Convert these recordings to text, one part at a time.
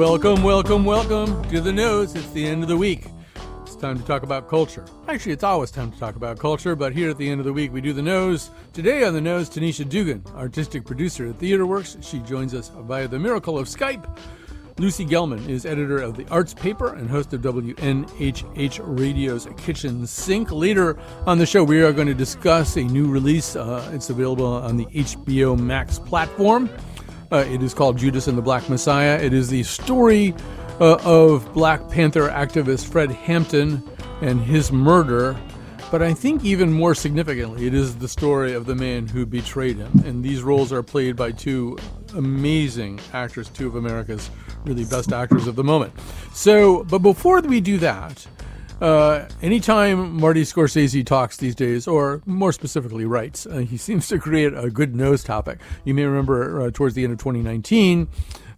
Welcome, welcome, welcome to the nose. It's the end of the week. It's time to talk about culture. Actually, it's always time to talk about culture, but here at the end of the week, we do the nose. Today on the nose, Tanisha Dugan, artistic producer at TheaterWorks. She joins us via the miracle of Skype. Lucy Gelman is editor of the Arts Paper and host of WNHH Radio's Kitchen Sink. Later on the show, we are going to discuss a new release. Uh, it's available on the HBO Max platform. Uh, it is called Judas and the Black Messiah. It is the story uh, of Black Panther activist Fred Hampton and his murder. But I think even more significantly, it is the story of the man who betrayed him. And these roles are played by two amazing actors, two of America's really best actors of the moment. So, but before we do that, uh, anytime Marty Scorsese talks these days, or more specifically writes, uh, he seems to create a good nose topic. You may remember uh, towards the end of 2019,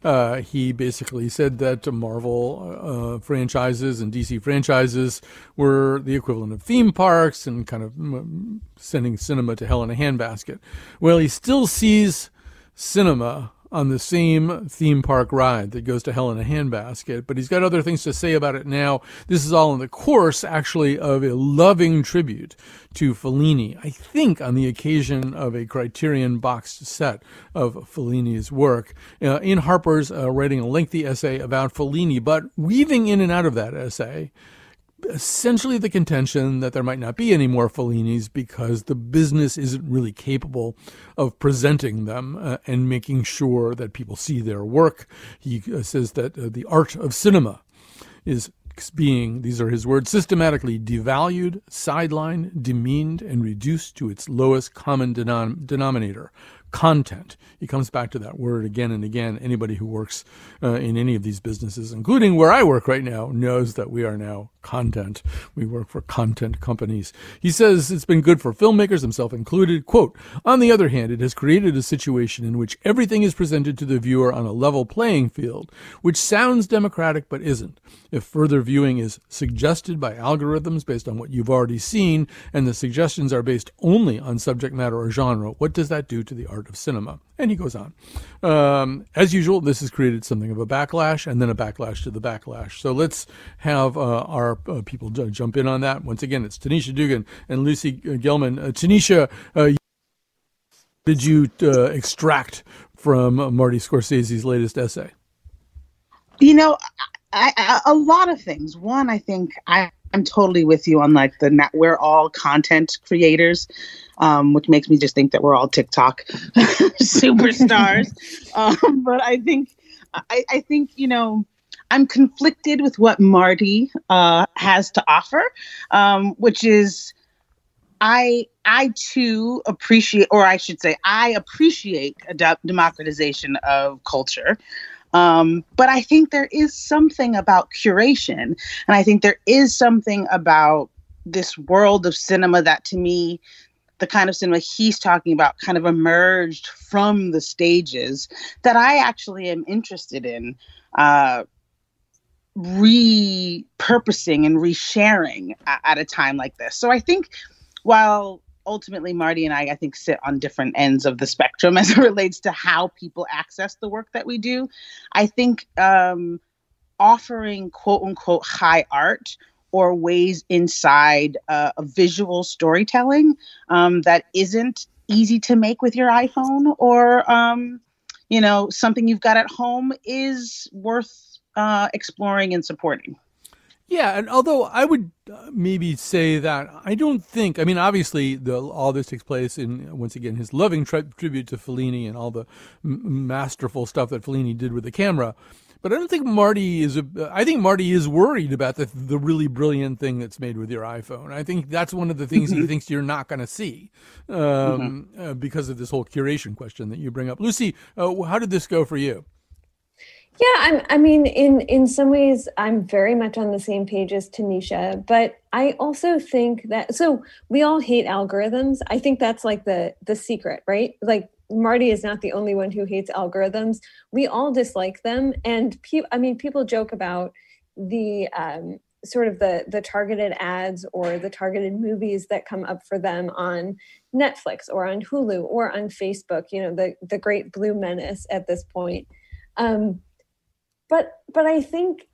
uh, he basically said that Marvel uh, franchises and DC franchises were the equivalent of theme parks and kind of mm, sending cinema to hell in a handbasket. Well, he still sees cinema on the same theme park ride that goes to hell in a handbasket, but he's got other things to say about it now. This is all in the course, actually, of a loving tribute to Fellini, I think on the occasion of a Criterion boxed set of Fellini's work. Uh, in Harper's uh, writing a lengthy essay about Fellini, but weaving in and out of that essay, essentially the contention that there might not be any more Fellinis because the business isn't really capable of presenting them uh, and making sure that people see their work. He uh, says that uh, the art of cinema is being, these are his words, systematically devalued, sidelined, demeaned, and reduced to its lowest common denom- denominator content. He comes back to that word again and again. Anybody who works uh, in any of these businesses, including where I work right now, knows that we are now content. We work for content companies. He says it's been good for filmmakers, himself included. Quote, on the other hand, it has created a situation in which everything is presented to the viewer on a level playing field, which sounds democratic but isn't. If further viewing is suggested by algorithms based on what you've already seen, and the suggestions are based only on subject matter or genre, what does that do to the art of cinema? And he goes on. Um, as usual, this has created something of a backlash and then a backlash to the backlash. So let's have uh, our uh, people j- jump in on that. Once again, it's Tanisha Dugan and Lucy Gelman. Uh, Tanisha, uh, did you uh, extract from Marty Scorsese's latest essay? You know, I, I, a lot of things. One, I think I, I'm totally with you on like the we're all content creators, um, which makes me just think that we're all TikTok superstars. um, but I think I, I think you know I'm conflicted with what Marty uh, has to offer, um, which is I I too appreciate, or I should say, I appreciate a democratization of culture. Um, but I think there is something about curation, and I think there is something about this world of cinema that, to me, the kind of cinema he's talking about kind of emerged from the stages that I actually am interested in uh, repurposing and resharing at, at a time like this. So I think while ultimately Marty and I, I think, sit on different ends of the spectrum as it relates to how people access the work that we do. I think um, offering quote unquote high art or ways inside uh, a visual storytelling um, that isn't easy to make with your iPhone or um, you know something you've got at home is worth uh, exploring and supporting. Yeah, and although I would uh, maybe say that I don't think, I mean, obviously, the, all this takes place in once again his loving tri- tribute to Fellini and all the m- masterful stuff that Fellini did with the camera. But I don't think Marty is. A, I think Marty is worried about the the really brilliant thing that's made with your iPhone. I think that's one of the things he mm-hmm. thinks you're not going to see um, mm-hmm. uh, because of this whole curation question that you bring up. Lucy, uh, how did this go for you? Yeah, I'm, I mean, in in some ways, I'm very much on the same page as Tanisha, but I also think that so we all hate algorithms. I think that's like the the secret, right? Like Marty is not the only one who hates algorithms. We all dislike them, and pe- I mean, people joke about the um, sort of the the targeted ads or the targeted movies that come up for them on Netflix or on Hulu or on Facebook. You know, the the great blue menace at this point. Um, but but I think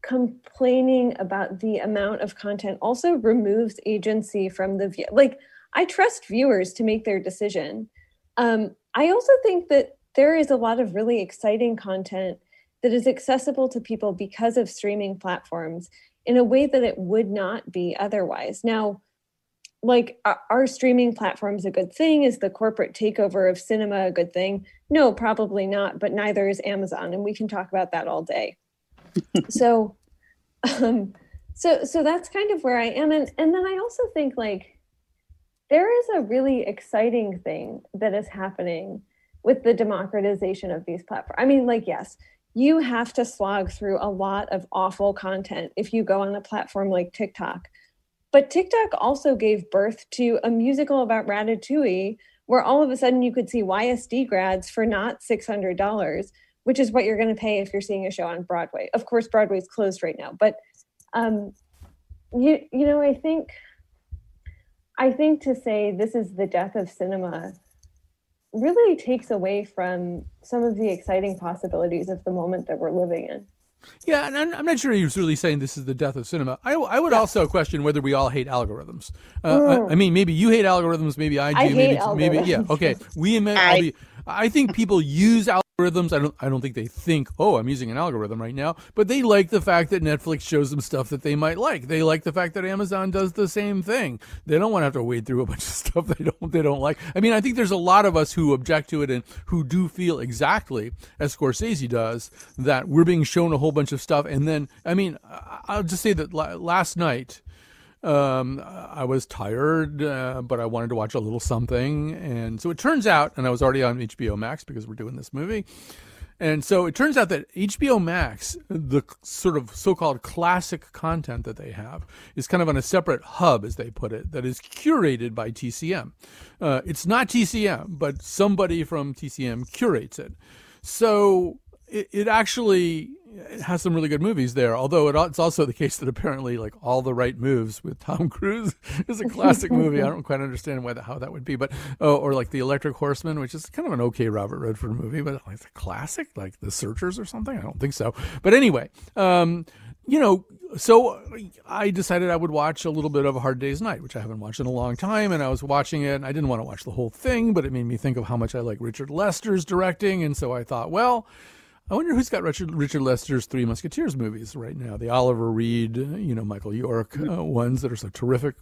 complaining about the amount of content also removes agency from the view. Like I trust viewers to make their decision. Um, I also think that there is a lot of really exciting content that is accessible to people because of streaming platforms in a way that it would not be otherwise. Now, like are, streaming platforms a good thing? Is the corporate takeover of cinema a good thing? No probably not but neither is amazon and we can talk about that all day. So um so so that's kind of where i am and and then i also think like there is a really exciting thing that is happening with the democratization of these platforms i mean like yes you have to slog through a lot of awful content if you go on a platform like tiktok but TikTok also gave birth to a musical about Ratatouille, where all of a sudden you could see YSD grads for not $600, which is what you're going to pay if you're seeing a show on Broadway. Of course, Broadway's closed right now, but um, you you know, I think I think to say this is the death of cinema really takes away from some of the exciting possibilities of the moment that we're living in. Yeah, and I'm not sure he was really saying this is the death of cinema. I, I would also question whether we all hate algorithms. Uh, mm. I, I, mean, maybe you hate algorithms, maybe I do. I maybe, maybe, yeah. Okay, we admit. I, I think people use algorithms. I don't. I don't think they think, oh, I'm using an algorithm right now. But they like the fact that Netflix shows them stuff that they might like. They like the fact that Amazon does the same thing. They don't want to have to wade through a bunch of stuff they don't. They don't like. I mean, I think there's a lot of us who object to it and who do feel exactly as Scorsese does that we're being shown a whole bunch of stuff, and then, I mean, I'll just say that last night um, I was tired, uh, but I wanted to watch a little something. And so it turns out, and I was already on HBO Max because we're doing this movie. And so it turns out that HBO Max, the sort of so called classic content that they have, is kind of on a separate hub, as they put it, that is curated by TCM. Uh, it's not TCM, but somebody from TCM curates it. So it, it actually it has some really good movies there. Although it, it's also the case that apparently, like all the right moves with Tom Cruise is a classic movie. I don't quite understand why the, how that would be, but oh, or like the Electric Horseman, which is kind of an okay Robert Redford movie, but like a classic, like The Searchers or something. I don't think so. But anyway, um, you know, so I decided I would watch a little bit of A Hard Day's Night, which I haven't watched in a long time, and I was watching it. and I didn't want to watch the whole thing, but it made me think of how much I like Richard Lester's directing, and so I thought, well I wonder who's got Richard, Richard Lester's Three Musketeers movies right now. The Oliver Reed, you know, Michael York uh, ones that are so terrific,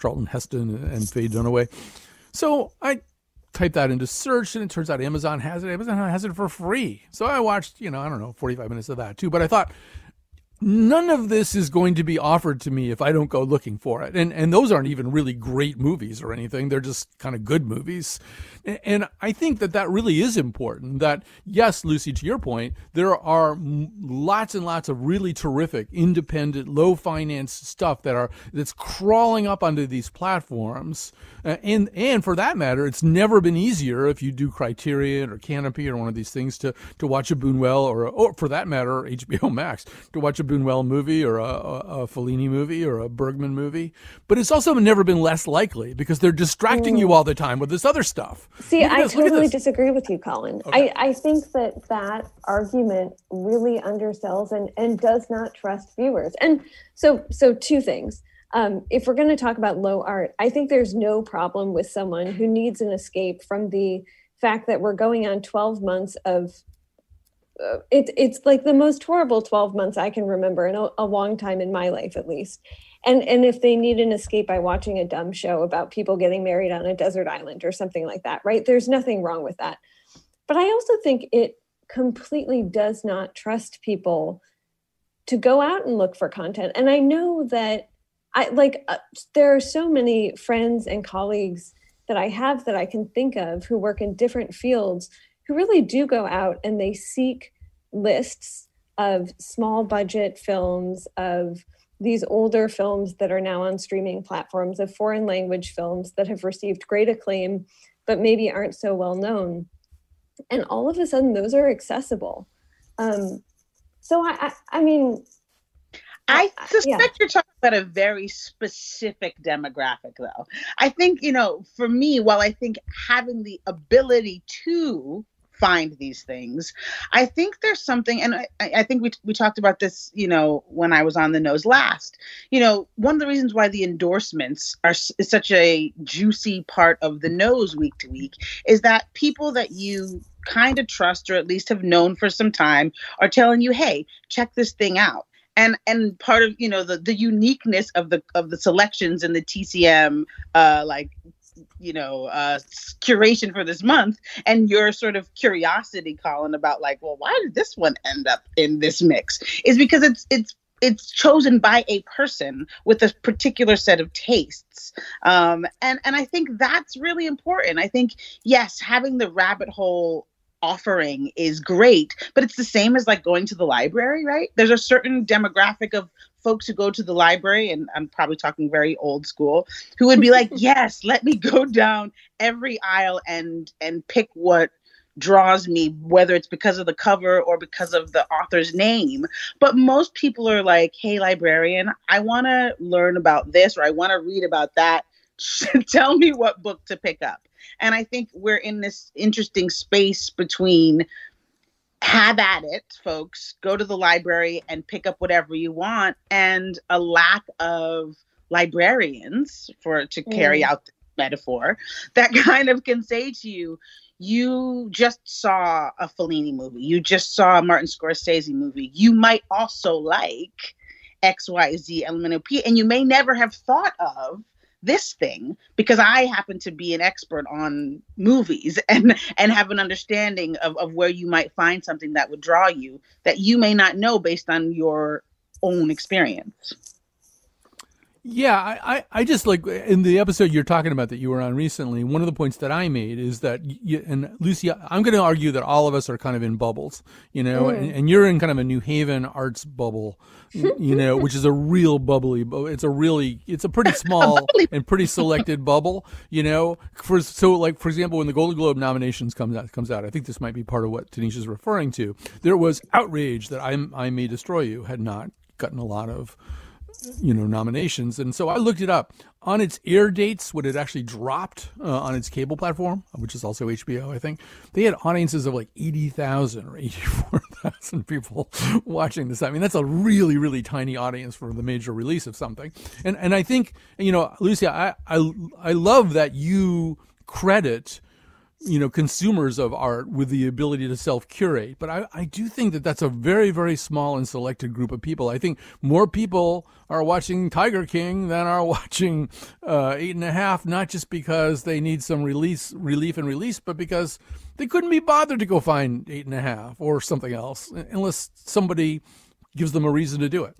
Charlton Heston and Faye Dunaway. So I typed that into search, and it turns out Amazon has it. Amazon has it for free. So I watched, you know, I don't know, 45 minutes of that too. But I thought, none of this is going to be offered to me if I don't go looking for it. And and those aren't even really great movies or anything. They're just kind of good movies. And I think that that really is important. That yes, Lucy, to your point, there are lots and lots of really terrific, independent, low finance stuff that are that's crawling up onto these platforms. And and for that matter, it's never been easier if you do Criterion or Kanopy or one of these things to to watch a Buñuel or or for that matter HBO Max to watch a Buñuel movie or a, a Fellini movie or a Bergman movie. But it's also never been less likely because they're distracting mm. you all the time with this other stuff. See, I this, totally disagree with you, Colin. Okay. I, I think that that argument really undersells and, and does not trust viewers. And so, so two things. Um, if we're going to talk about low art, I think there's no problem with someone who needs an escape from the fact that we're going on 12 months of it, it's like the most horrible 12 months I can remember in a, a long time in my life, at least. And and if they need an escape by watching a dumb show about people getting married on a desert island or something like that right? There's nothing wrong with that. But i also think it completely does not trust people to go out and look for content. And i know that i like uh, there are so many friends and colleagues that i have that i can think of who work in different fields who really do go out and they seek lists of small budget films of these older films that are now on streaming platforms of foreign language films that have received great acclaim but maybe aren't so well known and all of a sudden those are accessible um, so I, I, I mean I suspect yeah. you're talking about a very specific demographic, though. I think, you know, for me, while I think having the ability to find these things. I think there's something, and I, I, think we, we talked about this, you know, when I was on the nose last. You know, one of the reasons why the endorsements are such a juicy part of the nose week to week is that people that you kind of trust or at least have known for some time are telling you, hey, check this thing out and and part of you know the the uniqueness of the of the selections in the TCM uh like you know uh curation for this month and your sort of curiosity colin about like well why did this one end up in this mix? Is because it's it's it's chosen by a person with a particular set of tastes. Um, and and i think that's really important. I think yes having the rabbit hole offering is great but it's the same as like going to the library right? There's a certain demographic of folks who go to the library and i'm probably talking very old school who would be like yes let me go down every aisle and and pick what draws me whether it's because of the cover or because of the author's name. But most people are like hey librarian i want to learn about this or i want to read about that. Tell me what book to pick up. And I think we're in this interesting space between have at it, folks, go to the library and pick up whatever you want, and a lack of librarians for to carry mm. out the metaphor that kind of can say to you, you just saw a Fellini movie, you just saw a Martin Scorsese movie. You might also like XYZ Element P, and you may never have thought of this thing because I happen to be an expert on movies and and have an understanding of, of where you might find something that would draw you that you may not know based on your own experience. Yeah, I, I just like in the episode you're talking about that you were on recently. One of the points that I made is that, you, and Lucy, I'm going to argue that all of us are kind of in bubbles, you know, mm. and, and, you're in kind of a New Haven arts bubble, you know, which is a real bubbly. It's a really, it's a pretty small and pretty selected bubble, you know. For so, like for example, when the Golden Globe nominations comes out, comes out, I think this might be part of what Tanisha's referring to. There was outrage that I, I May Destroy You had not gotten a lot of you know nominations. And so i looked it up. On its air dates when it actually dropped uh, on its cable platform which is also hbo i think they had audiences of like 80000 or 84000 people watching this. I mean that's a really really tiny audience for the major release of something. And and i think you know lucia i i, I love that you credit you know consumers of art with the ability to self curate but I, I do think that that's a very very small and selected group of people. I think more people are watching tiger king than are watching uh, eight and a half not just because they need some release relief and release but because they couldn't be bothered to go find eight and a half or something else unless somebody gives them a reason to do it.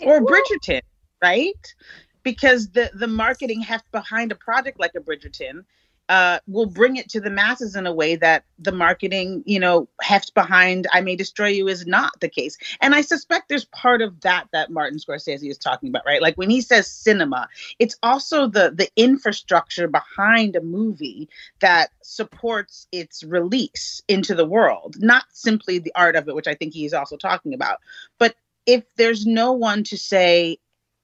Or bridgerton right? Because the the marketing heft behind a project like a bridgerton uh, will bring it to the masses in a way that the marketing, you know, heft behind "I May Destroy You" is not the case. And I suspect there's part of that that Martin Scorsese is talking about, right? Like when he says cinema, it's also the the infrastructure behind a movie that supports its release into the world, not simply the art of it, which I think he's also talking about, but if there's no one to say,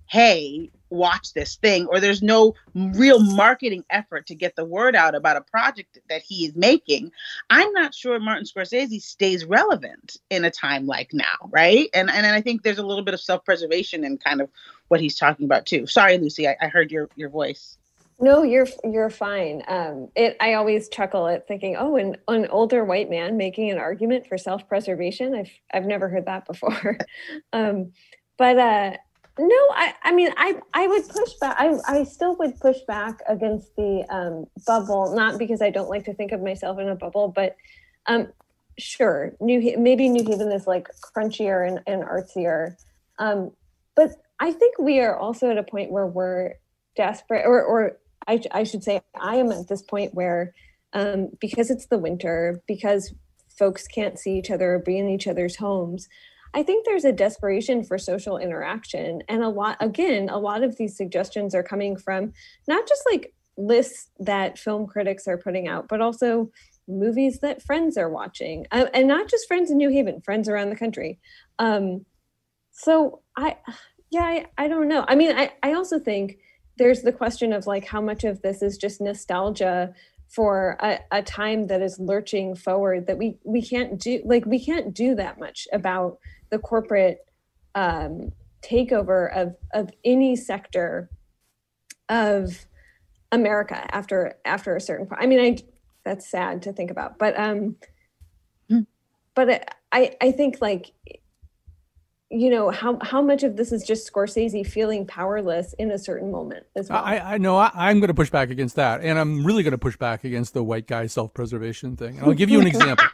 hey, watch this thing or there's no real marketing effort to get the word out about a project that he is making i'm not sure martin scorsese stays relevant in a time like now right and and i think there's a little bit of self-preservation in kind of what he's talking about too sorry lucy i, I heard your your voice no, you're you're fine. Um, it I always chuckle at thinking, oh, an an older white man making an argument for self preservation. I've I've never heard that before. um, but uh, no, I, I mean, I, I would push back. I, I still would push back against the um, bubble, not because I don't like to think of myself in a bubble, but um, sure, New maybe New Haven is like crunchier and, and artsier. Um, but I think we are also at a point where we're desperate, or, or I, I should say, I am at this point where um, because it's the winter, because folks can't see each other or be in each other's homes, I think there's a desperation for social interaction. And a lot, again, a lot of these suggestions are coming from not just like lists that film critics are putting out, but also movies that friends are watching. Uh, and not just friends in New Haven, friends around the country. Um, so I, yeah, I, I don't know. I mean, I, I also think there's the question of like how much of this is just nostalgia for a, a time that is lurching forward that we we can't do like we can't do that much about the corporate um, takeover of of any sector of America after after a certain point. I mean, I that's sad to think about, but um, mm. but I I think like you know how how much of this is just Scorsese feeling powerless in a certain moment as well. I, I know I, am going to push back against that, and I'm really going to push back against the white guy self preservation thing. And I'll give you an example.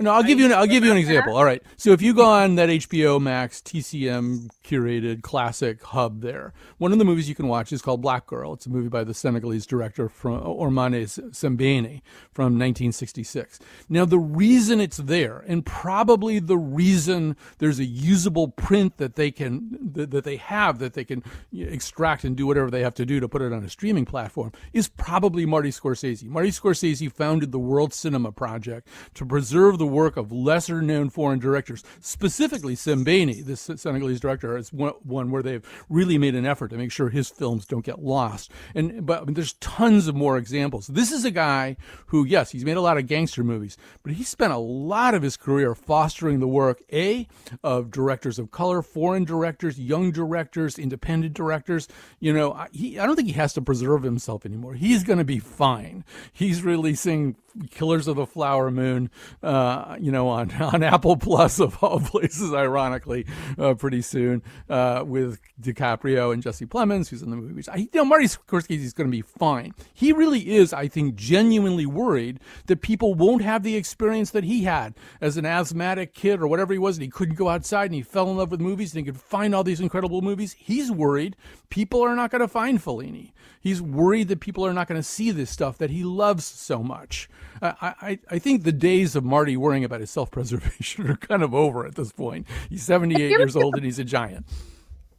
No, I'll give you an, I'll give you an example. All right. So if you go on that HBO Max TCM curated classic hub there, one of the movies you can watch is called Black Girl. It's a movie by the Senegalese director from Ousmane Sembène from 1966. Now the reason it's there, and probably the reason there's a usable print that they can that, that they have that they can extract and do whatever they have to do to put it on a streaming platform, is probably Marty Scorsese. Marty Scorsese founded the World Cinema Project to preserve the the work of lesser known foreign directors, specifically Sembène, this Senegalese director, is one, one, where they've really made an effort to make sure his films don't get lost. And but I mean, there's tons of more examples. This is a guy who, yes, he's made a lot of gangster movies, but he spent a lot of his career fostering the work, A, of directors of color, foreign directors, young directors, independent directors. You know, he, I don't think he has to preserve himself anymore. He's going to be fine. He's releasing Killers of the Flower Moon, uh, you know, on, on Apple Plus of all places, ironically, uh, pretty soon uh, with DiCaprio and Jesse Plemons, who's in the movie. I, you know, Marty Scorsese is going to be fine. He really is, I think, genuinely worried that people won't have the experience that he had as an asthmatic kid or whatever he was, and he couldn't go outside and he fell in love with movies and he could find all these incredible movies. He's worried people are not going to find Fellini. He's worried that people are not going to see this stuff that he loves so much. I, I, I think the days of Marty worrying about his self preservation are kind of over at this point. He's 78 years old and he's a giant.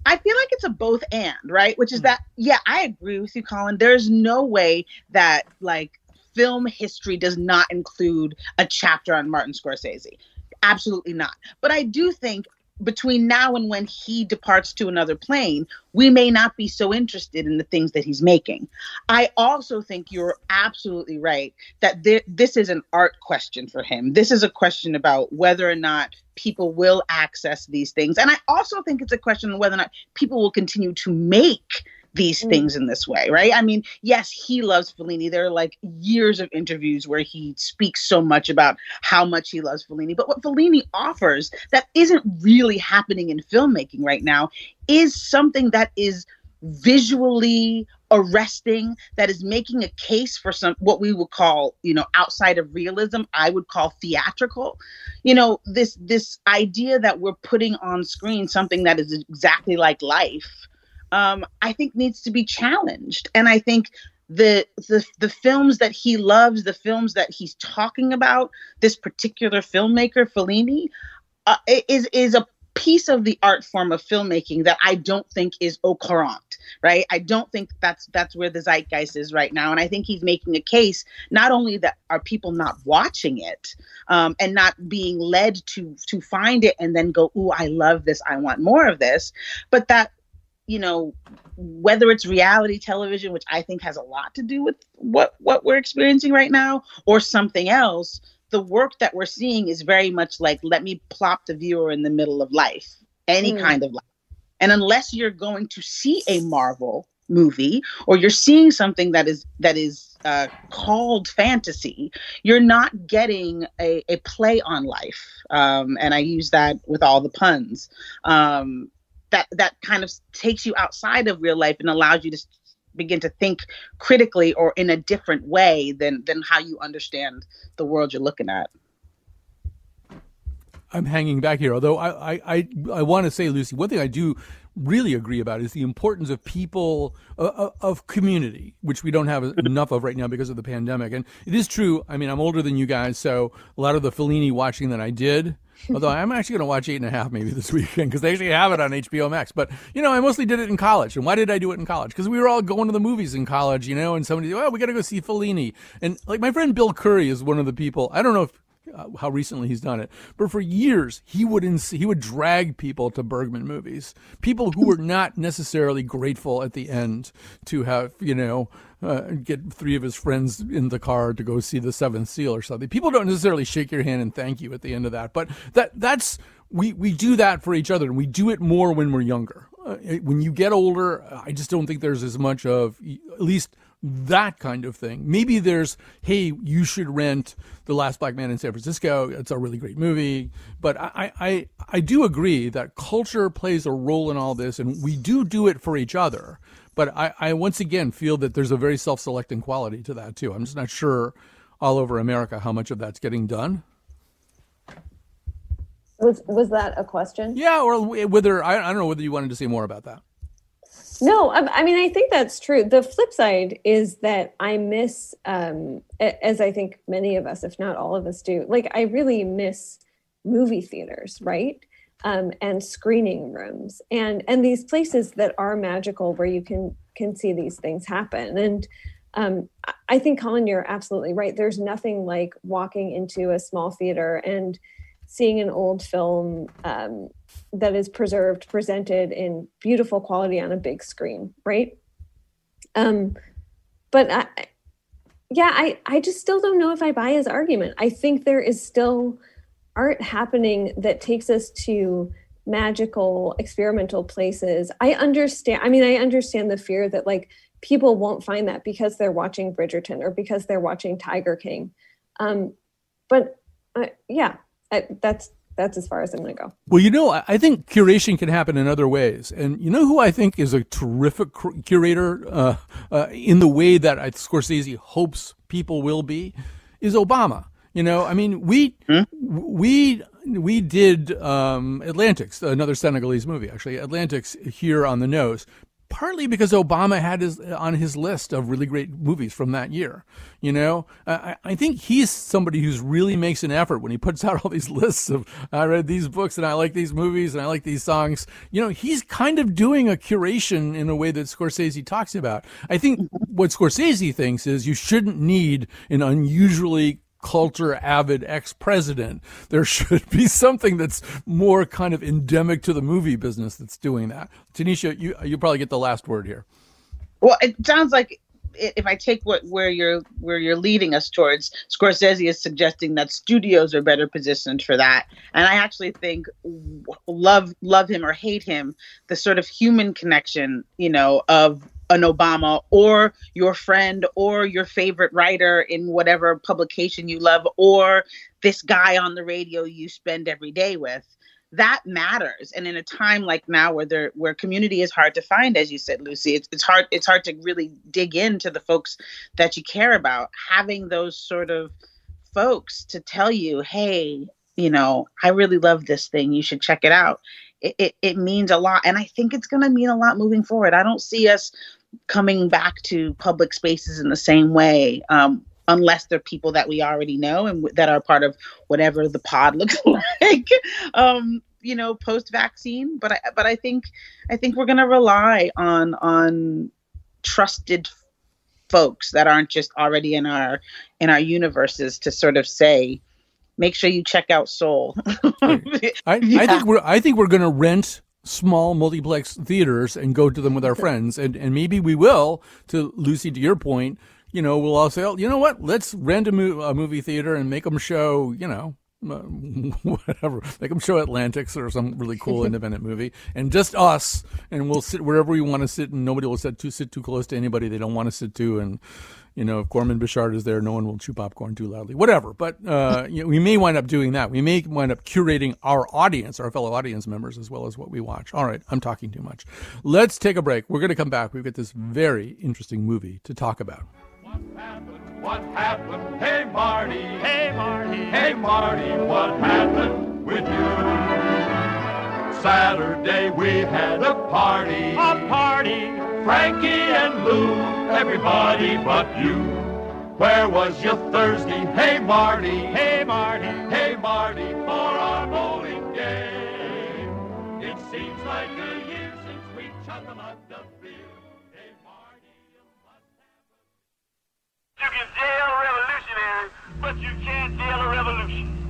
I feel like it's a both and, right? Which is hmm. that, yeah, I agree with you, Colin. There's no way that like film history does not include a chapter on Martin Scorsese. Absolutely not. But I do think between now and when he departs to another plane, we may not be so interested in the things that he's making. I also think you're absolutely right that th- this is an art question for him. This is a question about whether or not people will access these things. And I also think it's a question of whether or not people will continue to make these mm. things in this way, right? I mean, yes, he loves Fellini. There are like years of interviews where he speaks so much about how much he loves Fellini. But what Fellini offers that isn't really happening in filmmaking right now is something that is visually arresting that is making a case for some what we would call you know outside of realism i would call theatrical you know this this idea that we're putting on screen something that is exactly like life um, I think needs to be challenged. And I think the the the films that he loves, the films that he's talking about, this particular filmmaker Fellini, uh, is is a piece of the art form of filmmaking that I don't think is au courant, right? I don't think that's that's where the zeitgeist is right now, and I think he's making a case not only that are people not watching it um, and not being led to to find it and then go, "Ooh, I love this, I want more of this," but that you know whether it's reality television which i think has a lot to do with what what we're experiencing right now or something else the work that we're seeing is very much like let me plop the viewer in the middle of life any mm. kind of life. And unless you're going to see a marvel movie or you're seeing something that is that is uh, called fantasy you're not getting a, a play on life. Um, and i use that with all the puns. Um, that that kind of takes you outside of real life and allows you to begin to think critically or in a different way than than how you understand the world you're looking at. I'm hanging back here, although I I I, I want to say, Lucy, one thing I do really agree about is the importance of people uh, uh of community which we don't have enough of right now because of the pandemic and it is true i mean i'm older than you guys so a lot of the fellini watching that i did Although I'm actually going to watch Eight and a Half maybe this weekend because they actually have it on HBO Max. But you know, I mostly did it in college. And why did I do it in college? Because we were all going to the movies in college, you know. And somebody, well, we got to go see Fellini. And like my friend Bill Curry is one of the people. I don't know if uh, how recently he's done it, but for years he would ins- he would drag people to Bergman movies, people who were not necessarily grateful at the end to have you know uh, get three of his friends in the car to go see the Seventh Seal or something. People don't necessarily shake your hand and thank you at the end of that, but that that's we we do that for each other, and we do it more when we're younger. Uh, when you get older, I just don't think there's as much of at least that kind of thing. Maybe there's, hey, you should rent The Last Black Man in San Francisco. It's a really great movie. But I, I, I do agree that culture plays a role in all this, and we do do it for each other. But I, I once again feel that there's a very self selecting quality to that, too. I'm just not sure all over America how much of that's getting done. Was was that a question? Yeah, or whether I, I don't know whether you wanted to say more about that. No, I, mean, I think that's true. The flip side is that I miss, um, as I think many of us, if not all of us, do. Like, I really miss movie theaters, right? Um, and screening rooms, and and these places that are magical where you can can see these things happen. And um, I think, Colin, you're absolutely right. There's nothing like walking into a small theater and seeing an old film um, that is preserved, presented in beautiful quality on a big screen, right? Um, but I, yeah, I, I just still don't know if I buy his argument. I think there is still art happening that takes us to magical experimental places. I understand. I mean, I understand the fear that like people won't find that because they're watching Bridgerton or because they're watching Tiger King. Um, but uh, yeah, I, that's that's as far as I'm going to go. Well, you know, I think curation can happen in other ways, and you know who I think is a terrific curator uh, uh, in the way that Scorsese hopes people will be, is Obama. You know, I mean, we hmm? we we did um, Atlantics, another Senegalese movie, actually, Atlantics here on the nose, partly because Obama had his on his list of really great movies from that year. You know, I, I think he's somebody who's really makes an effort when he puts out all these lists of I read these books and I like these movies and I like these songs. You know, he's kind of doing a curation in a way that Scorsese talks about. I think what Scorsese thinks is you shouldn't need an unusually culture avid ex president. There should be something that's more kind of endemic to the movie business that's doing that. Tanisha, you you probably get the last word here. Well, it sounds like if I take what where you're where you're leading us towards, Scorsese is suggesting that studios are better positioned for that, and I actually think love love him or hate him, the sort of human connection, you know, of an Obama or your friend or your favorite writer in whatever publication you love or this guy on the radio you spend every day with. That matters. And in a time like now where there where community is hard to find as you said lucy it's, it's hard it's hard to really dig into the folks that you care about. Having those sort of folks to tell you hey you know i really love this thing. You should check it out it, it, means a lot. And I think it's going to mean a lot moving forward. I don't see us coming back to public spaces in the same way. Um, unless they're people that we already know and that are part of whatever the pod looks like um, you know post vaccine but I, but I think I think we're going to rely on on trusted folks that aren't just already in our in our universes to sort of say make sure you check out Soul. I, yeah. I, think we're I think we're going to rent small multiplex theaters and go to them with our friends, and and maybe we will. To Lucy, to your point, you know, we'll all say, oh, you know what? Let's rent a, mo- a movie theater and make them show, you know. Uh, whatever, make them show Atlantics or some really cool independent movie, and just us, and we'll sit wherever we want to sit, and nobody will sit too sit too close to anybody they don't want to sit to, and you know, if Gorman Bechard is there, no one will chew popcorn too loudly. Whatever. But uh, you know, we may wind up doing that. We may wind up curating our audience, our fellow audience members, as well as what we watch. All right, I'm talking too much. Let's take a break. We're going to come back. We've got this very interesting movie to talk about. What happened? What happened? Hey, Marty. Hey, Marty. Hey, Marty. What happened with you? Saturday we had a party. A party. Frankie and Lou, everybody but you. Where was your Thursday? Hey Marty, hey Marty, hey Marty, for our bowling game. It seems like a year since we chugged a mug of beer. Hey Marty, you must have a... You can jail a revolutionary, but you can't jail a revolution.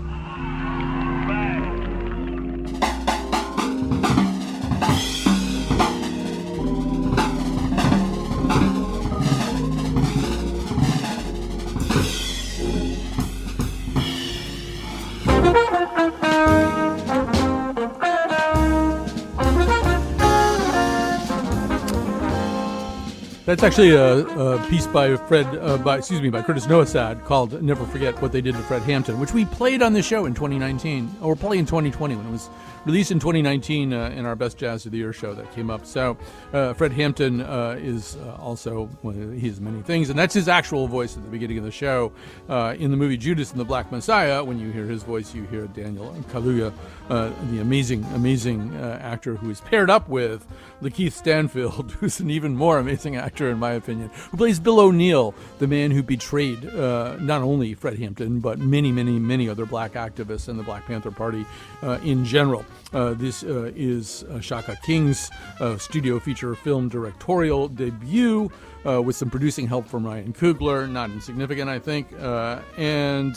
That's actually a, a, piece by Fred, uh, by excuse me, by Curtis Nowosad called "Never Forget What They Did to Fred Hampton," which we played on the show in 2019, or play in 2020 when it was released in 2019 uh, in our Best Jazz of the Year show that came up. So, uh, Fred Hampton uh, is uh, also he has many things, and that's his actual voice at the beginning of the show. Uh, in the movie Judas and the Black Messiah, when you hear his voice, you hear Daniel Kaluuya, uh, the amazing, amazing actor who is paired up with Lakeith Stanfield, who's an even more amazing actor in my opinion, who plays Bill O'Neill, the man who betrayed not only Fred Hampton but many, many, many other black activists and the Black Panther Party in general. Uh, this uh, is uh, Shaka King's uh, studio feature film directorial debut uh, with some producing help from Ryan Coogler, not insignificant, I think. And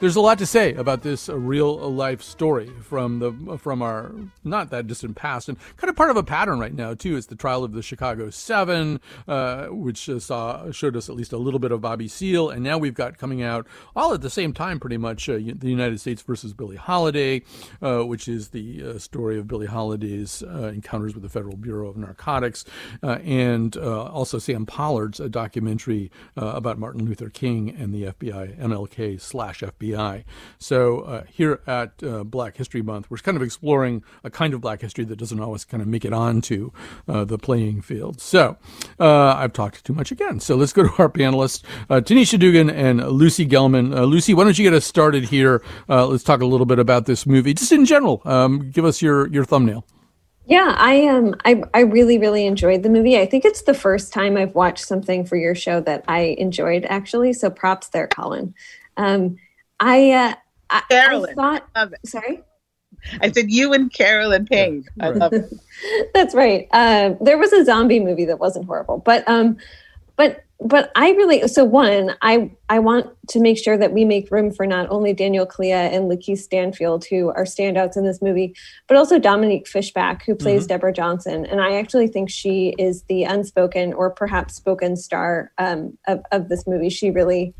there's a lot to say about this real life story from the from our not that distant past, and kind of part of a pattern right now too. It's the trial of the Chicago Seven, uh, which uh, saw showed us at least a little bit of Bobby Seale, and now we've got coming out all at the same time, pretty much, uh, the United States versus Billie Holiday, uh, which is the uh, story of Billie Holiday's uh, encounters with the Federal Bureau of Narcotics, and also Sam Pollard's documentary about Martin Luther King and the FBI, MLK slash FBI. So uh, here at uh, Black History Month, we're kind of exploring a kind of Black history that doesn't always kind of make it onto uh, the playing field. So uh, I've talked too much again. So let's go to our panelists, uh, Tanisha Dugan and Lucy Gelman. Uh, Lucy, why don't you get us started here? let's talk a little bit about this movie, just in general. Um, give us your your thumbnail. Yeah, I um I I really really enjoyed the movie. I think it's the first time I've watched something for your show that I enjoyed actually. So props there, Colin. Um, I, uh, I, Carolyn. I thought, love it. sorry? I said you and Carolyn Payne. Yeah, right. I love it. That's right. Uh, there was a zombie movie that wasn't horrible, but um, but but I really so one I I want to make sure that we make room for not only Daniel Kaluuya and Lakeith Stanfield who are standouts in this movie, but also Dominique Fishback who plays mm-hmm. Deborah Johnson, and I actually think she is the unspoken or perhaps spoken star um, of of this movie. She really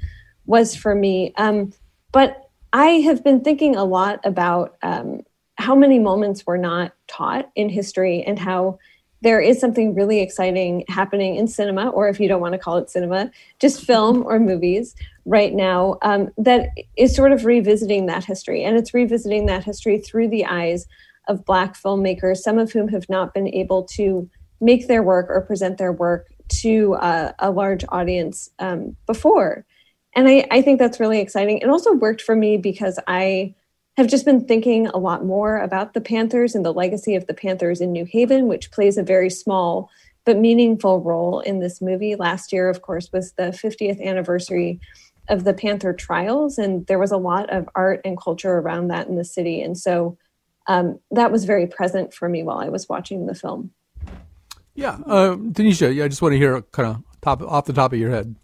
was for me. Um, but I have been thinking a lot about um, how many moments were not taught in history and how there is something really exciting happening in cinema, or if you don't want to call it cinema, just film or movies right now um, that is sort of revisiting that history. And it's revisiting that history through the eyes of Black filmmakers, some of whom have not been able to make their work or present their work to uh, a large audience um, before and I, I think that's really exciting. It also worked for me because I have just been thinking a lot more about the Panthers and the legacy of the Panthers in New Haven, which plays a very small but meaningful role in this movie. Last year, of course, was the 50th anniversary of the Panther trials, and there was a lot of art and culture around that in the city. And so um, that was very present for me while I was watching the film. Yeah, uh, Tanisha, yeah, I just want to hear kind of top off the top of your head.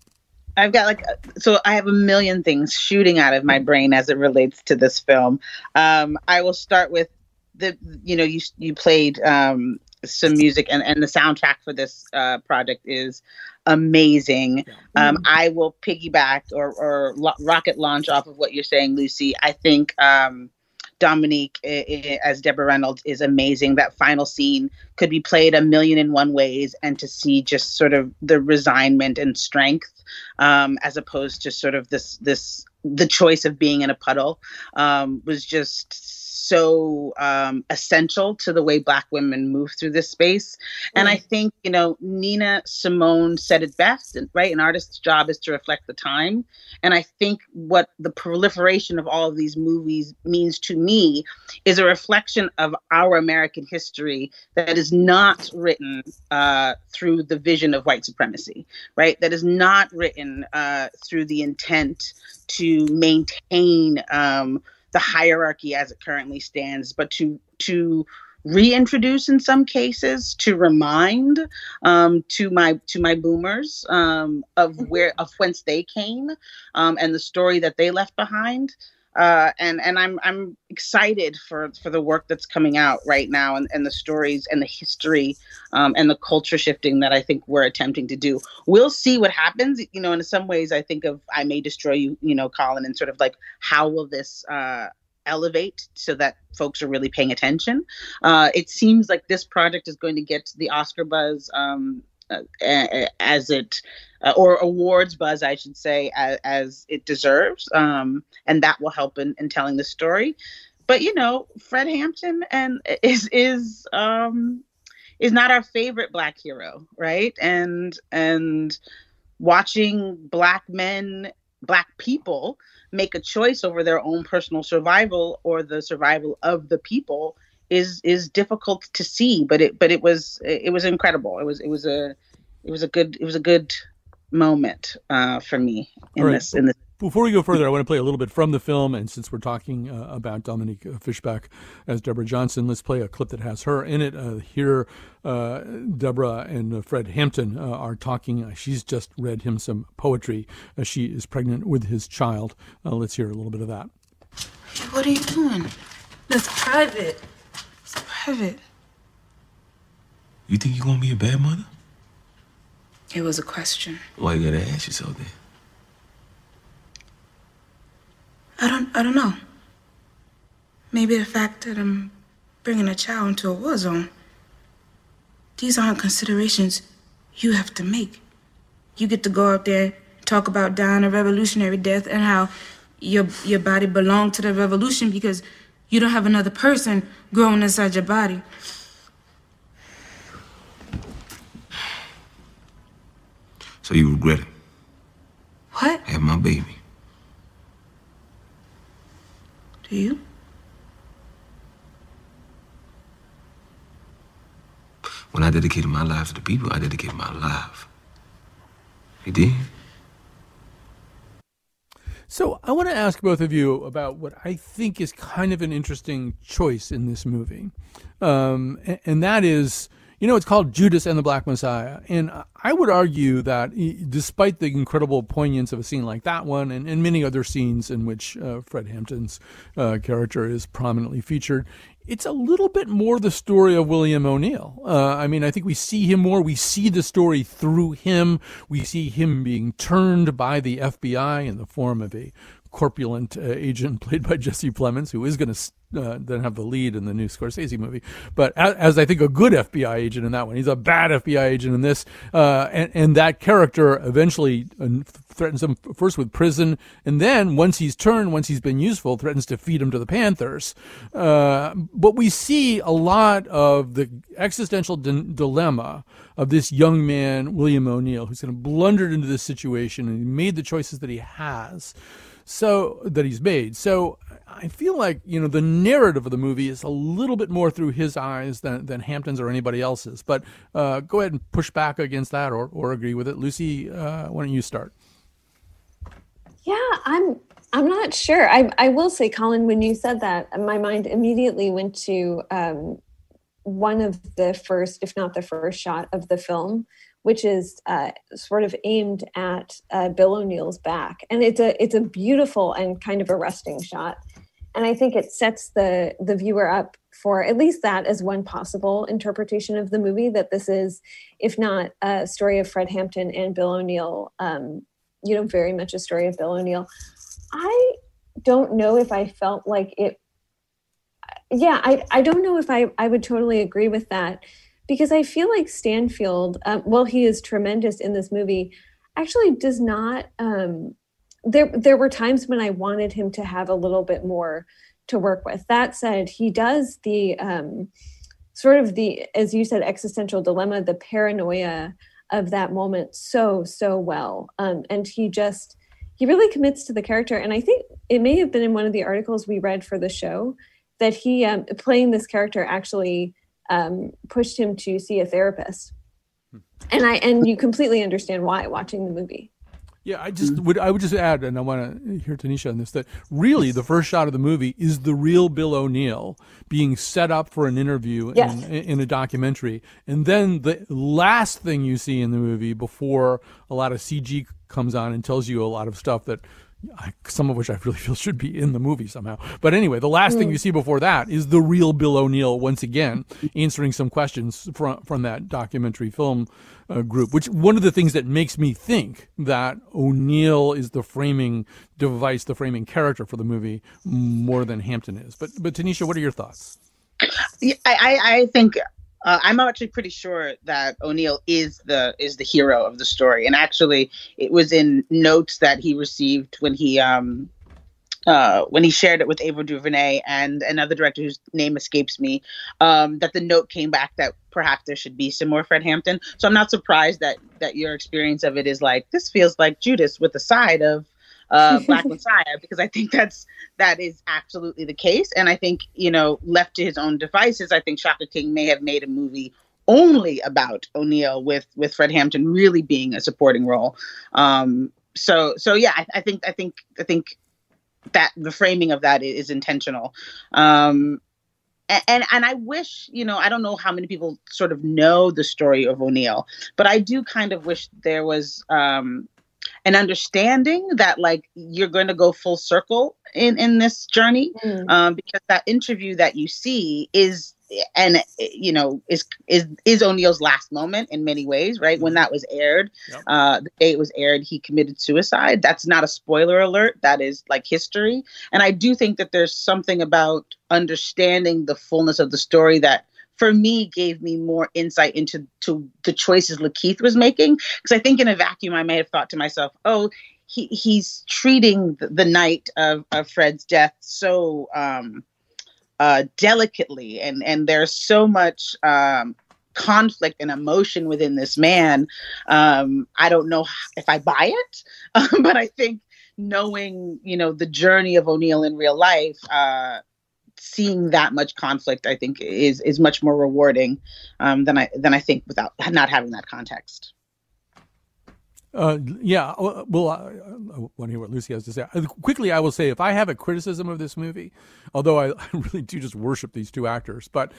I've got like so I have a million things shooting out of my brain as it relates to this film. Um, I will start with the you know you you played um, some music and and the soundtrack for this uh, project is amazing. Um, I will piggyback or or lo- rocket launch off of what you're saying, Lucy. I think um, Dominique as Deborah Reynolds is amazing. That final scene could be played a million and one ways, and to see just sort of the resignment and strength, um, as opposed to sort of this this the choice of being in a puddle, um, was just so um, essential to the way Black women move through this space. And I think, you know, Nina Simone said it best, right? An artist's job is to reflect the time. And I think what the proliferation of all of these movies means to me is a reflection of our American history that is not written uh, through the vision of white supremacy, right? That is not written uh, through the intent to maintain um, the hierarchy as it currently stands, but to to reintroduce in some cases to remind um, to my to my boomers um, of mm-hmm. where of whence they came um, and the story that they left behind uh, and and I'm I'm excited for for the work that's coming out right now and, and the stories and the history um, and the culture shifting that I think we're attempting to do. We'll see what happens. You know, in some ways, I think of I may destroy you. You know, Colin, and sort of like how will this uh, elevate so that folks are really paying attention. Uh, it seems like this project is going to get the Oscar buzz um, as it uh, or awards buzz, I should say, as, as it deserves, um, and that will help in, in telling the story. But you know, Fred Hampton and is is um, is not our favorite black hero, right? And and watching black men, black people make a choice over their own personal survival or the survival of the people is is difficult to see but it but it was it was incredible it was it was a it was a good it was a good moment uh, for me in right. this in this before we go further, I want to play a little bit from the film, and since we're talking uh, about Dominique Fishback as Deborah Johnson, let's play a clip that has her in it. Uh, here, uh, Deborah and uh, Fred Hampton uh, are talking. Uh, she's just read him some poetry. she is pregnant with his child. let's hear a little bit of that. What are you doing? That's private. It's private. You think you're gonna be a bad mother? It was a question. Why you gotta ask yourself that? I don't, I don't know. Maybe the fact that I'm bringing a child into a war zone. These aren't considerations you have to make. You get to go up there, talk about dying a revolutionary death, and how your your body belonged to the revolution because you don't have another person growing inside your body. So you regret it? What? I have my baby. Do you? When I dedicated my life to the people, I dedicated my life. You did? So I want to ask both of you about what I think is kind of an interesting choice in this movie, um, and, and that is you know, it's called Judas and the Black Messiah. And I would argue that despite the incredible poignance of a scene like that one and, and many other scenes in which uh, Fred Hampton's uh, character is prominently featured, it's a little bit more the story of William O'Neal. Uh, I mean, I think we see him more. We see the story through him. We see him being turned by the FBI in the form of a corpulent uh, agent played by Jesse Plemons, who is going to uh, then have the lead in the new Scorsese movie. But as, as, I think a good FBI agent in that one, he's a bad FBI agent in this, uh, and, and that character eventually uh, threatens him first with prison, and then once he's turned, once he's been useful, threatens to feed him to the Panthers. Uh, but we see a lot of the existential dilemma of this young man, William O'Neal, who's kind of blundered into this situation and made the choices that he has so that he's made. So I feel like you know the narrative of the movie is a little bit more through his eyes than than Hampton's or anybody else's. But uh, go ahead and push back against that or or agree with it, Lucy. Uh, why don't you start? Yeah, I'm. I'm not sure. I I will say, Colin, when you said that, my mind immediately went to um, one of the first, if not the first, shot of the film which is uh, sort of aimed at uh, Bill O'Neal's back, and it's a it's a beautiful and kind of arresting shot, and I think it sets the the viewer up for at least that as one possible interpretation of the movie that this is, if not a story of Fred Hampton and Bill O'Neal, um, you know, very much a story of Bill O'Neal. I don't know if I felt like it. Yeah, I I don't know if I I would totally agree with that because I feel like Stanfield, um, well, he is tremendous in this movie, actually does not. Um, there, there were times when I wanted him to have a little bit more to work with. That said, he does the um, sort of the, as you said, existential dilemma, the paranoia of that moment so so well, um, and he just he really commits to the character. And I think it may have been in one of the articles we read for the show that he um, playing this character actually um, pushed him to see a therapist. And I and you completely understand why watching the movie. Yeah, I just mm. would I would just add, and I want to hear Tanisha on this, that really the first shot of the movie is the real Bill O'Neal being set up for an interview yes. in, in, a documentary, and then the last thing you see in the movie before a lot of CG comes on and tells you a lot of stuff that some of which I really feel should be in the movie somehow. But anyway, the last mm. thing you see before that is the real Bill O'Neal once again answering some questions from from that documentary film uh, group. Which one of the things that makes me think that O'Neal is the framing device, the framing character for the movie more than Hampton is. But but Tanisha, what are your thoughts? I, I think uh, I'm actually pretty sure that O'Neal is the is the hero of the story, and actually, it was in notes that he received when he um uh, when he shared it with Ava DuVernay and another director whose name escapes me, um, that the note came back that perhaps there should be some more Fred Hampton. So I'm not surprised that that your experience of it is like this feels like Judas with the side of uh, Black Messiah because I think that's that is absolutely the case. And I think you know, left to his own devices, I think Shaka King may have made a movie only about O'Neal with with Fred Hampton really being a supporting role. Um, so so yeah, I, I think I think I think that the framing of that is, is intentional. Um, and and I wish, you know, I don't know how many people sort of know the story of O'Neal, but I do kind of wish there was um, an understanding that like you're going to go full circle in in this journey mm. um, because that interview that you see is and you know is is is O'Neal's last moment in many ways right when mm-hmm. that was aired yep. uh the day it was aired he committed suicide that's not a spoiler alert that is like history and I do think that there's something about understanding the fullness of the story that for me gave me more insight into to the choices Lakeith was making. Because I think in a vacuum, I may have thought to myself, oh, he, he's treating the, the night of, of Fred's death so um, uh, delicately, and and there's so much um, conflict and emotion within this man. Um, I don't know if I buy it, but I think knowing you know the journey of O'Neal in real life. Uh, seeing that much conflict, I think, is is much more rewarding um, than I than I think without not having that context. Uh, yeah, uh, well, I, I want to hear what Lucy has to say. Uh, quickly, I will say if I have a criticism of this movie, although I, I really do just worship these two actors, but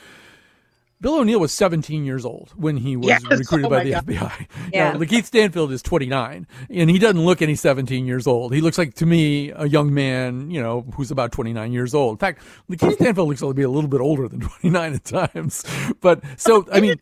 Bill O'Neal was 17 years old when he was yes. recruited oh by the God. FBI. Yeah. Now, Lakeith Stanfield is 29, and he doesn't look any 17 years old. He looks like, to me, a young man, you know, who's about 29 years old. In fact, Lakeith Stanfield looks like be a little bit older than 29 at times. But so, I mean,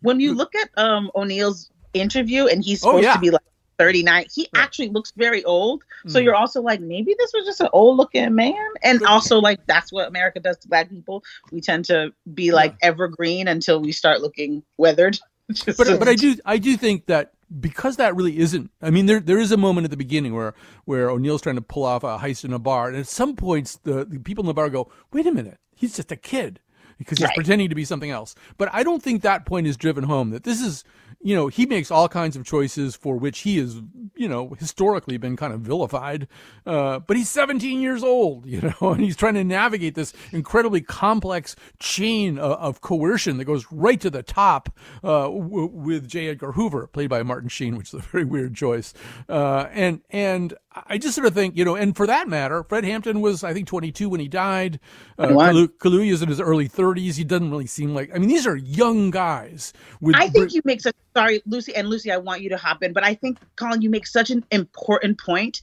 when you look at um, O'Neal's interview, and he's oh, supposed oh, yeah. to be like 39 he right. actually looks very old. So mm. you're also like maybe this was just an old looking man. And also like that's what america does to black people. We tend to be like yeah. evergreen until we start looking weathered. But, but i do i do think that because that really isn't i mean there there is a moment at the beginning where where o'neal's trying to pull off a heist in a bar. And at some points the, the people in the bar go wait a minute. He's just a kid because he's right. pretending to be something else but i don't think that point is driven home that this is you know, he makes all kinds of choices for which he is, you know, historically been kind of vilified. Uh, but he's 17 years old, you know, and he's trying to navigate this incredibly complex chain of, of coercion that goes right to the top uh, w- with J. Edgar Hoover, played by Martin Sheen, which is a very weird choice. Uh, and and I just sort of think, you know, and for that matter, Fred Hampton was, I think, 22 when he died. Uh, Kaluuya is in his early 30s. He doesn't really seem like, I mean, these are young guys. With I think you make such, sorry, Lucy, and Lucy, I want you to hop in, but I think, Colin, you make such an important point,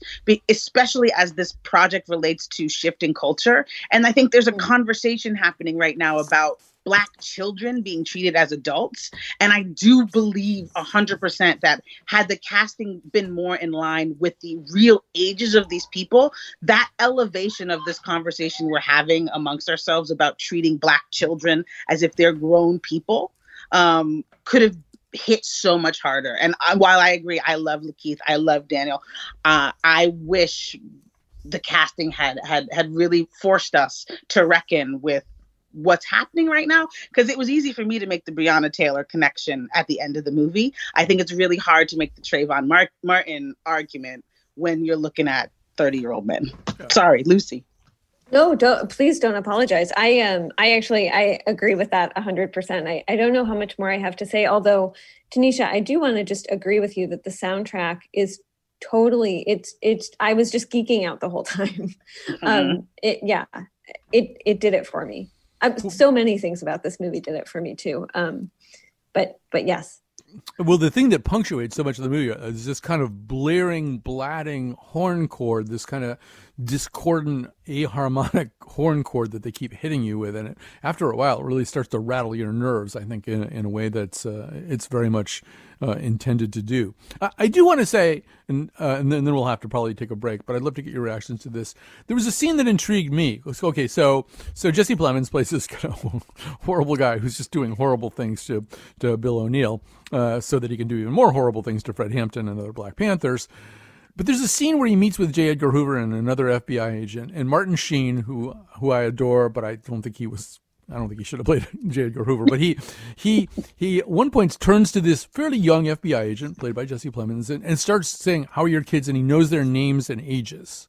especially as this project relates to shifting culture. And I think there's a mm. conversation happening right now about black children being treated as adults. And i do believe 100% that had the casting been more in line with the real ages of these people that elevation of this conversation we're having amongst ourselves about treating black children as if they're grown people um, could have hit so much harder. And I, while i agree i love lakeith i love daniel uh, i wish the casting had had had really forced us to reckon with what's happening right now because it was easy for me to make the Breonna Taylor connection at the end of the movie. I think it's really hard to make the Trayvon Mark- Martin argument when you're looking at 30 year old men. Yeah. Sorry, Lucy. No, don't please don't apologize. I um I actually I agree with that 100%. I I don't know how much more I have to say although Tanisha, I do want to just agree with you that the soundtrack is totally it's it's I was just geeking out the whole time. Mm-hmm. Um it yeah, it it did it for me. Um, so many things about this movie did it for me too. Um, but but yes. well, the thing that punctuates so much of the movie is this kind of blaring, blatting horn chord, this kind of discordant, aharmonic horn chord that they keep hitting you with, and it, after a while, it really starts to rattle your nerves. I think in, in a way that's uh, it's very much uh, intended to do. I, I do want to say, and, uh, and, then, and then we'll have to probably take a break, but I'd love to get your reactions to this. There was a scene that intrigued me. Okay, so so Jesse Plemons plays this kind of horrible guy who's just doing horrible things to to Bill O'Neal, uh, so that he can do even more horrible things to Fred Hampton and other Black Panthers. But there's a scene where he meets with J. Edgar Hoover and another FBI agent, and Martin Sheen, who who I adore, but I don't think he was I don't think he should have played J. Edgar Hoover, but he he he at one point turns to this fairly young FBI agent played by Jesse Plemons and, and starts saying, "How are your kids?" and he knows their names and ages.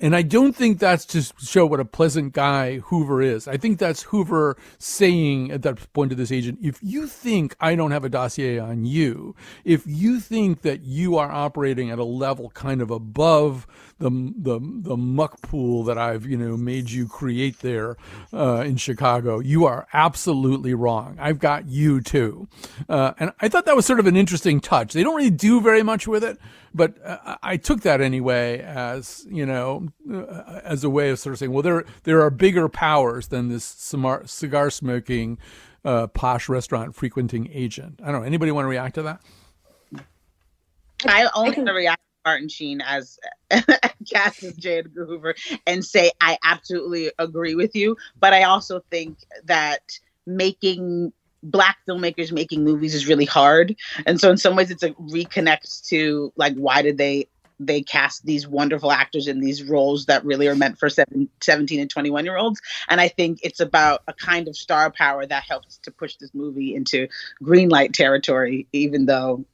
And I don't think that's to show what a pleasant guy Hoover is. I think that's Hoover saying at that point to this agent, if you think I don't have a dossier on you, if you think that you are operating at a level kind of above the the the muck pool that I've you know made you create there uh, in Chicago. You are absolutely wrong. I've got you too, uh, and I thought that was sort of an interesting touch. They don't really do very much with it, but uh, I took that anyway as you know uh, as a way of sort of saying, well, there there are bigger powers than this cigar smoking. Uh, posh restaurant frequenting agent. I don't know. Anybody want to react to that? I only want to react Martin Sheen as cast as J. Edgar Hoover and say I absolutely agree with you, but I also think that making black filmmakers making movies is really hard, and so in some ways it's a reconnect to like why did they they cast these wonderful actors in these roles that really are meant for seven, 17 and 21 year olds. And I think it's about a kind of star power that helps to push this movie into green light territory, even though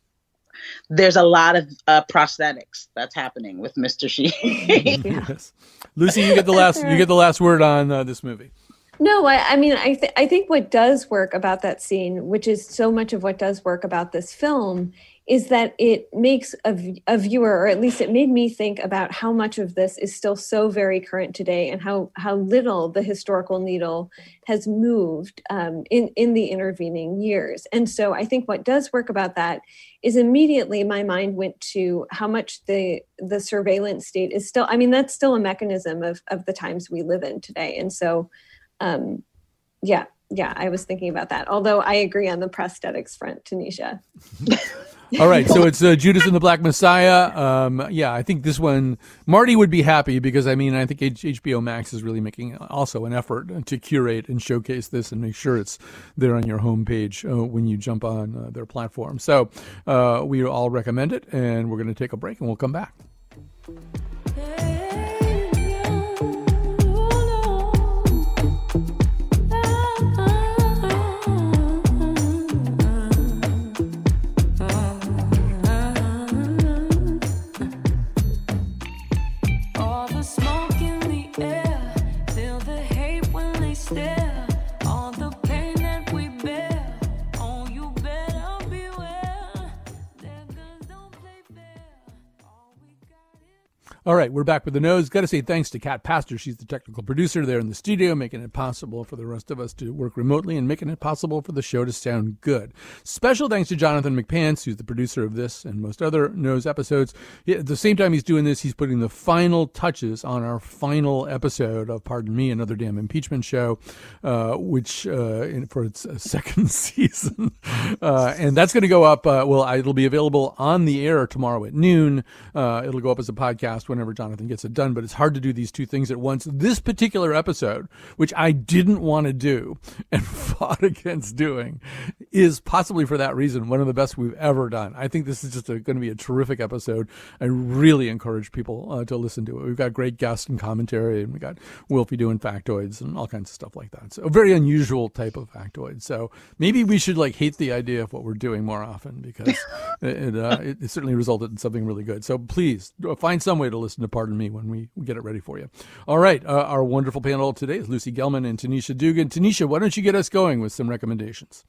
there's a lot of uh, prosthetics that's happening with Mr. Sheen. yes. Lucy, you get the last you get the last word on uh, this movie. No, I, I mean, I, th- I think what does work about that scene, which is so much of what does work about this film, is that it makes a, a viewer, or at least it made me think about how much of this is still so very current today and how, how little the historical needle has moved um, in, in the intervening years. And so I think what does work about that is immediately my mind went to how much the, the surveillance state is still, I mean, that's still a mechanism of, of the times we live in today. And so, um, yeah, yeah, I was thinking about that. Although I agree on the prosthetics front, Tanisha. All right, so it's uh, Judas and the Black Messiah. Um, yeah, I think this one Marty would be happy because I mean I think H- HBO Max is really making also an effort to curate and showcase this and make sure it's there on your homepage uh, when you jump on uh, their platform. So uh, we all recommend it, and we're going to take a break and we'll come back. All right, we're back with the nose. Got to say thanks to Kat Pastor. She's the technical producer there in the studio, making it possible for the rest of us to work remotely and making it possible for the show to sound good. Special thanks to Jonathan McPants, who's the producer of this and most other nose episodes. At the same time he's doing this, he's putting the final touches on our final episode of Pardon Me, another damn impeachment show, uh, which uh, in, for its uh, second season, uh, and that's going to go up. Uh, well, it'll be available on the air tomorrow at noon. Uh, it'll go up as a podcast whenever Jonathan gets it done, but it's hard to do these two things at once. This particular episode, which I didn't want to do and fought against doing, is possibly for that reason one of the best we've ever done. I think this is just going to be a terrific episode. I really encourage people uh, to listen to it. We've got great guests and commentary, and we got Wilfie doing factoids and all kinds of stuff like that. So a very unusual type of factoid. So maybe we should like hate the idea of what we're doing more often because it, uh, it, it certainly resulted in something really good. So please find some way to listen to Pardon Me when we, we get it ready for you. All right. Uh, our wonderful panel today is Lucy Gellman and Tanisha Dugan. Tanisha, why don't you get us going with some recommendations?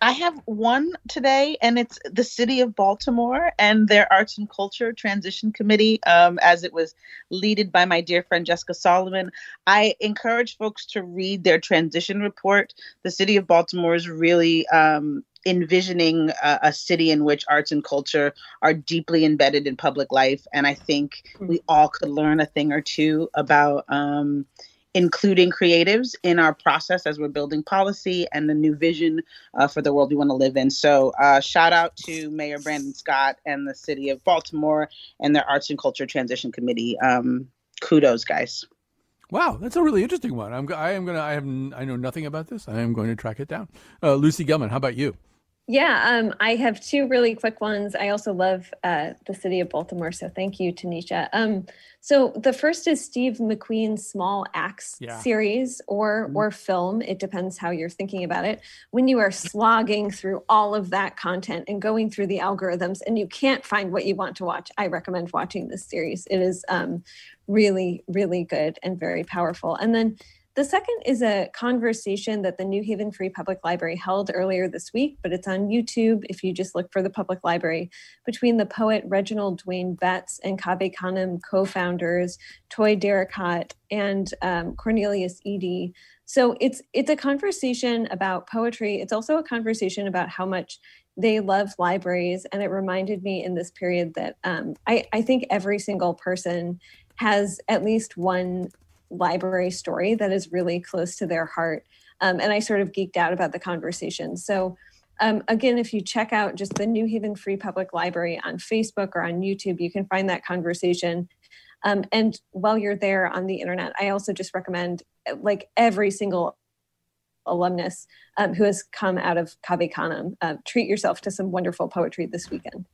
I have one today, and it's the city of Baltimore and their Arts and Culture Transition Committee, um, as it was leaded by my dear friend Jessica Solomon. I encourage folks to read their transition report. The city of Baltimore is really um, envisioning a, a, city in which arts and culture are deeply embedded in public life, and I think we all could learn a thing or two about. Um, including creatives in our process as we're building policy and the new vision uh, for the world we want to live in. So, uh, shout out to Mayor Brandon Scott and the City of Baltimore and their Arts and Culture Transition Committee. Um, kudos, guys. Wow, that's a really interesting one. I'm, I am gonna. I have. I know nothing about this. I am going to track it down. Uh, Lucy Gellman, how about you? Yeah, um, I have two really quick ones. I also love uh, the city of Baltimore, so thank you, Tanisha. Um, so the first is Steve McQueen's Small Axe yeah. series or mm-hmm. or film. It depends how you're thinking about it. When you are slogging through all of that content and going through the algorithms, and you can't find what you want to watch, I recommend watching this series. It is um, really, really good and very powerful. And then the second is a conversation that the New Haven Free Public Library held earlier this week, but it's on YouTube if you just look for the public library, between the poet Reginald Dwayne Betts and Cave Canem co founders Toi Derricotte and um, Cornelius Eady. So it's it's a conversation about poetry. It's also a conversation about how much they love libraries, and it reminded me in this period that um, I, I think every single person has at least one library story that is really close to their heart. Um, and I sort of geeked out about the conversation. So, um, again, if you check out just the New Haven Free Public Library on Facebook or on YouTube, you can find that conversation. Um, and while you're there on the internet, I also just recommend like every single alumnus um, who has come out of Cave Canem, uh, treat yourself to some wonderful poetry this weekend.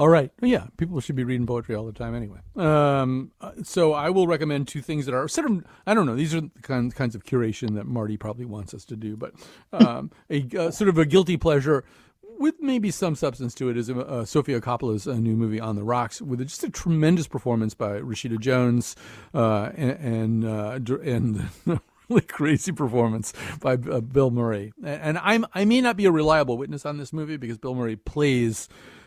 All right. Yeah, people should be reading poetry all the time anyway. Um, so I will recommend two things that are sort of, I don't know, these are the kind, kinds of curation that Marty probably wants us to do, but um, a uh, sort of a guilty pleasure with maybe some substance to it is uh, Sofia Coppola's uh, new movie On the Rocks, with just a tremendous performance by Rashida Jones uh, and and, uh, and really crazy performance by uh, Bill Murray. And I'm I may not be a reliable witness on this movie because Bill Murray plays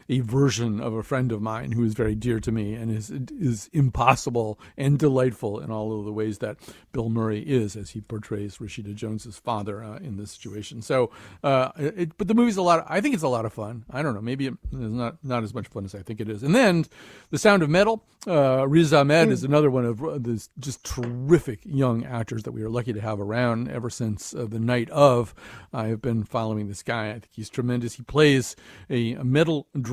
a version of a friend of mine who is very dear to me and is is impossible and delightful in all of the ways that Bill Murray is as he portrays Rashida Jones's father uh, in this situation. So, uh, it, but the movie's a lot. Of, I think it's a lot of fun. I don't know. Maybe it's not not as much fun as I think it is. And then, The Sound of Metal. Uh, Riz Ahmed is another one of these just terrific young actors that we are lucky to have around ever since uh, the night of. I have been following this guy. I think he's tremendous. He plays a, a metal drummer,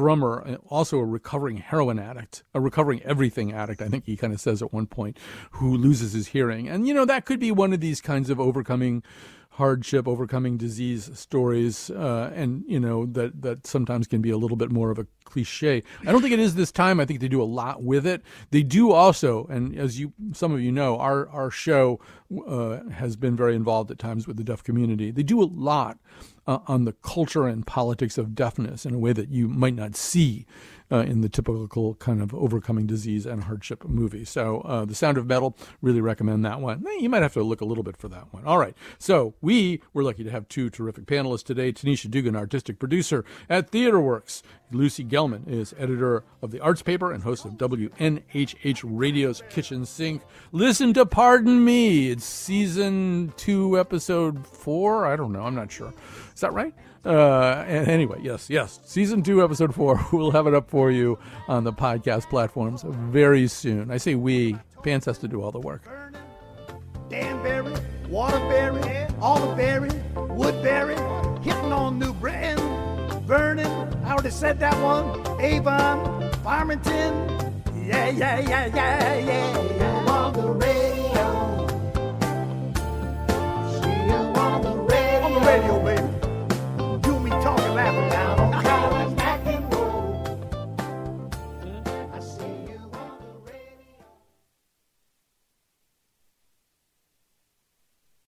also a recovering heroin addict, a recovering everything addict, I think he kind of says at one point, who loses his hearing. And, you know, that could be one of these kinds of overcoming hardship, overcoming disease stories, uh, and you know that that sometimes can be a little bit more of a cliche. I don't think it is this time. I think they do a lot with it. They do also, and as you some of you know, our our show uh, has been very involved at times with the deaf community. They do a lot uh, on the culture and politics of deafness in a way that you might not see uh, in the typical kind of overcoming disease and hardship movie. So, uh, The Sound of Metal, really recommend that one. You might have to look a little bit for that one. All right. So, we were lucky to have two terrific panelists today Tanisha Dugan, artistic producer at TheaterWorks. Lucy Gellman is editor of the Arts Paper and host of WNHH Radio's Kitchen Sink. Listen to Pardon Me. It's season two, episode four. I don't know. I'm not sure. Is that right? Uh, and anyway, yes, yes, season two, episode four. We'll have it up for you on the podcast platforms very soon. I say we. Pants has to do all the work. Danbury, Waterbury, Oliveberry, Woodbury, hitting on New Britain, Vernon, I already said that one. Avon, Farmington. Yeah, yeah, yeah, yeah, yeah. On the radio. She on. On the radio, baby. You me talking, laughing down